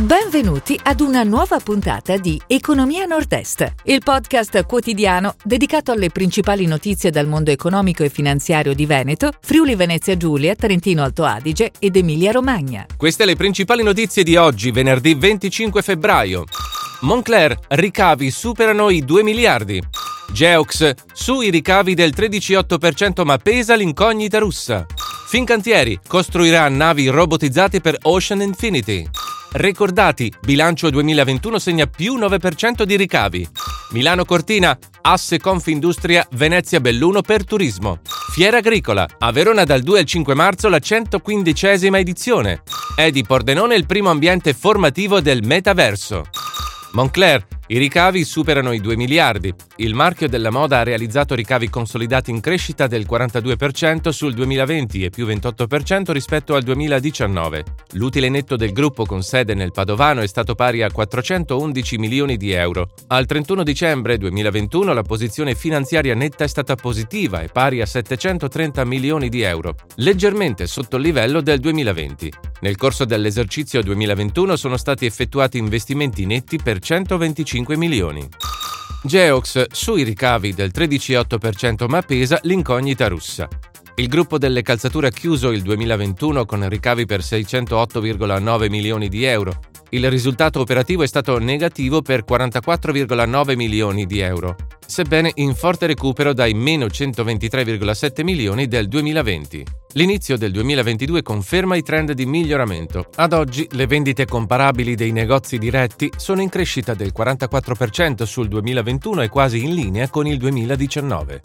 Benvenuti ad una nuova puntata di Economia Nord-Est, il podcast quotidiano dedicato alle principali notizie dal mondo economico e finanziario di Veneto, Friuli Venezia Giulia, Trentino Alto Adige ed Emilia Romagna. Queste le principali notizie di oggi, venerdì 25 febbraio. Moncler, ricavi superano i 2 miliardi. Geox, sui ricavi del 13,8% ma pesa l'incognita russa. Fincantieri, costruirà navi robotizzate per Ocean Infinity. Ricordati, bilancio 2021 segna più 9% di ricavi. Milano Cortina, asse Confindustria Venezia Belluno per turismo. Fiera Agricola, a Verona dal 2 al 5 marzo la 115esima edizione. Edi Pordenone il primo ambiente formativo del metaverso. Moncler, i ricavi superano i 2 miliardi. Il marchio della moda ha realizzato ricavi consolidati in crescita del 42% sul 2020 e più 28% rispetto al 2019. L'utile netto del gruppo con sede nel Padovano è stato pari a 411 milioni di euro. Al 31 dicembre 2021 la posizione finanziaria netta è stata positiva e pari a 730 milioni di euro, leggermente sotto il livello del 2020. Nel corso dell'esercizio 2021 sono stati effettuati investimenti netti per 125 milioni. Geox sui ricavi del 13,8% ma pesa l'incognita russa. Il gruppo delle calzature ha chiuso il 2021 con ricavi per 608,9 milioni di euro. Il risultato operativo è stato negativo per 44,9 milioni di euro, sebbene in forte recupero dai meno 123,7 milioni del 2020. L'inizio del 2022 conferma i trend di miglioramento. Ad oggi le vendite comparabili dei negozi diretti sono in crescita del 44% sul 2021 e quasi in linea con il 2019.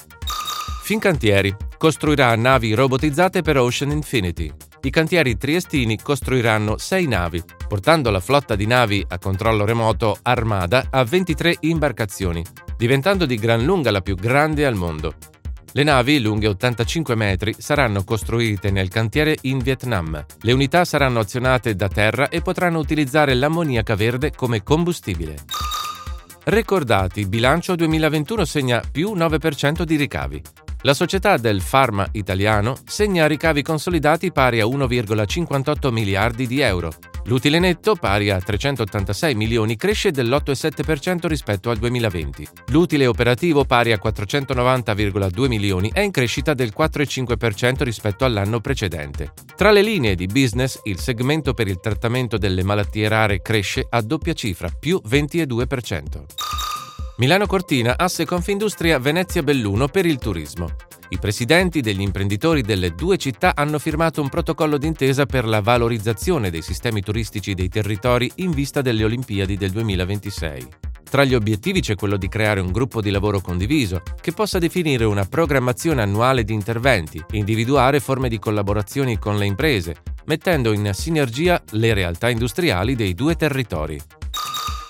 Fincantieri costruirà navi robotizzate per Ocean Infinity. I cantieri triestini costruiranno sei navi, portando la flotta di navi a controllo remoto Armada a 23 imbarcazioni, diventando di gran lunga la più grande al mondo. Le navi, lunghe 85 metri, saranno costruite nel cantiere in Vietnam. Le unità saranno azionate da terra e potranno utilizzare l'ammoniaca verde come combustibile. Ricordati, il bilancio 2021 segna più 9% di ricavi. La società del Pharma italiano segna ricavi consolidati pari a 1,58 miliardi di euro. L'utile netto, pari a 386 milioni, cresce dell'8,7% rispetto al 2020. L'utile operativo, pari a 490,2 milioni, è in crescita del 4,5% rispetto all'anno precedente. Tra le linee di business, il segmento per il trattamento delle malattie rare cresce a doppia cifra, più 22%. Milano Cortina, asse Confindustria Venezia Belluno per il turismo. I presidenti degli imprenditori delle due città hanno firmato un protocollo d'intesa per la valorizzazione dei sistemi turistici dei territori in vista delle Olimpiadi del 2026. Tra gli obiettivi c'è quello di creare un gruppo di lavoro condiviso che possa definire una programmazione annuale di interventi individuare forme di collaborazione con le imprese, mettendo in sinergia le realtà industriali dei due territori.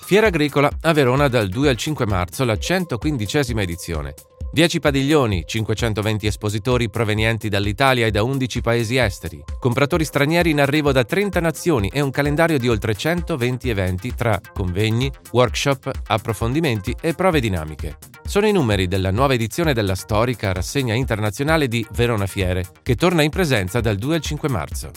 Fiera Agricola a Verona dal 2 al 5 marzo, la 115esima edizione. 10 padiglioni, 520 espositori provenienti dall'Italia e da 11 paesi esteri, compratori stranieri in arrivo da 30 nazioni e un calendario di oltre 120 eventi tra convegni, workshop, approfondimenti e prove dinamiche. Sono i numeri della nuova edizione della storica rassegna internazionale di Verona Fiere, che torna in presenza dal 2 al 5 marzo.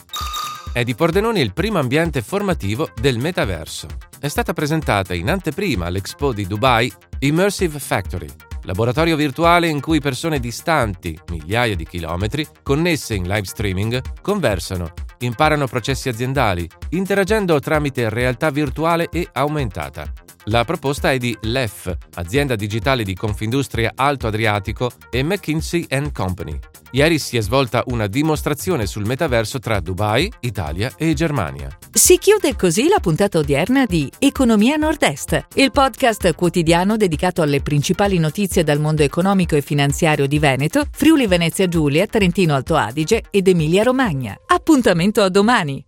È di Pordenone il primo ambiente formativo del metaverso. È stata presentata in anteprima all'Expo di Dubai Immersive Factory, laboratorio virtuale in cui persone distanti, migliaia di chilometri, connesse in live streaming, conversano, imparano processi aziendali, interagendo tramite realtà virtuale e aumentata. La proposta è di LEF, azienda digitale di Confindustria Alto Adriatico, e McKinsey Company. Ieri si è svolta una dimostrazione sul metaverso tra Dubai, Italia e Germania. Si chiude così la puntata odierna di Economia Nord-Est, il podcast quotidiano dedicato alle principali notizie dal mondo economico e finanziario di Veneto, Friuli Venezia Giulia, Trentino Alto Adige ed Emilia Romagna. Appuntamento a domani!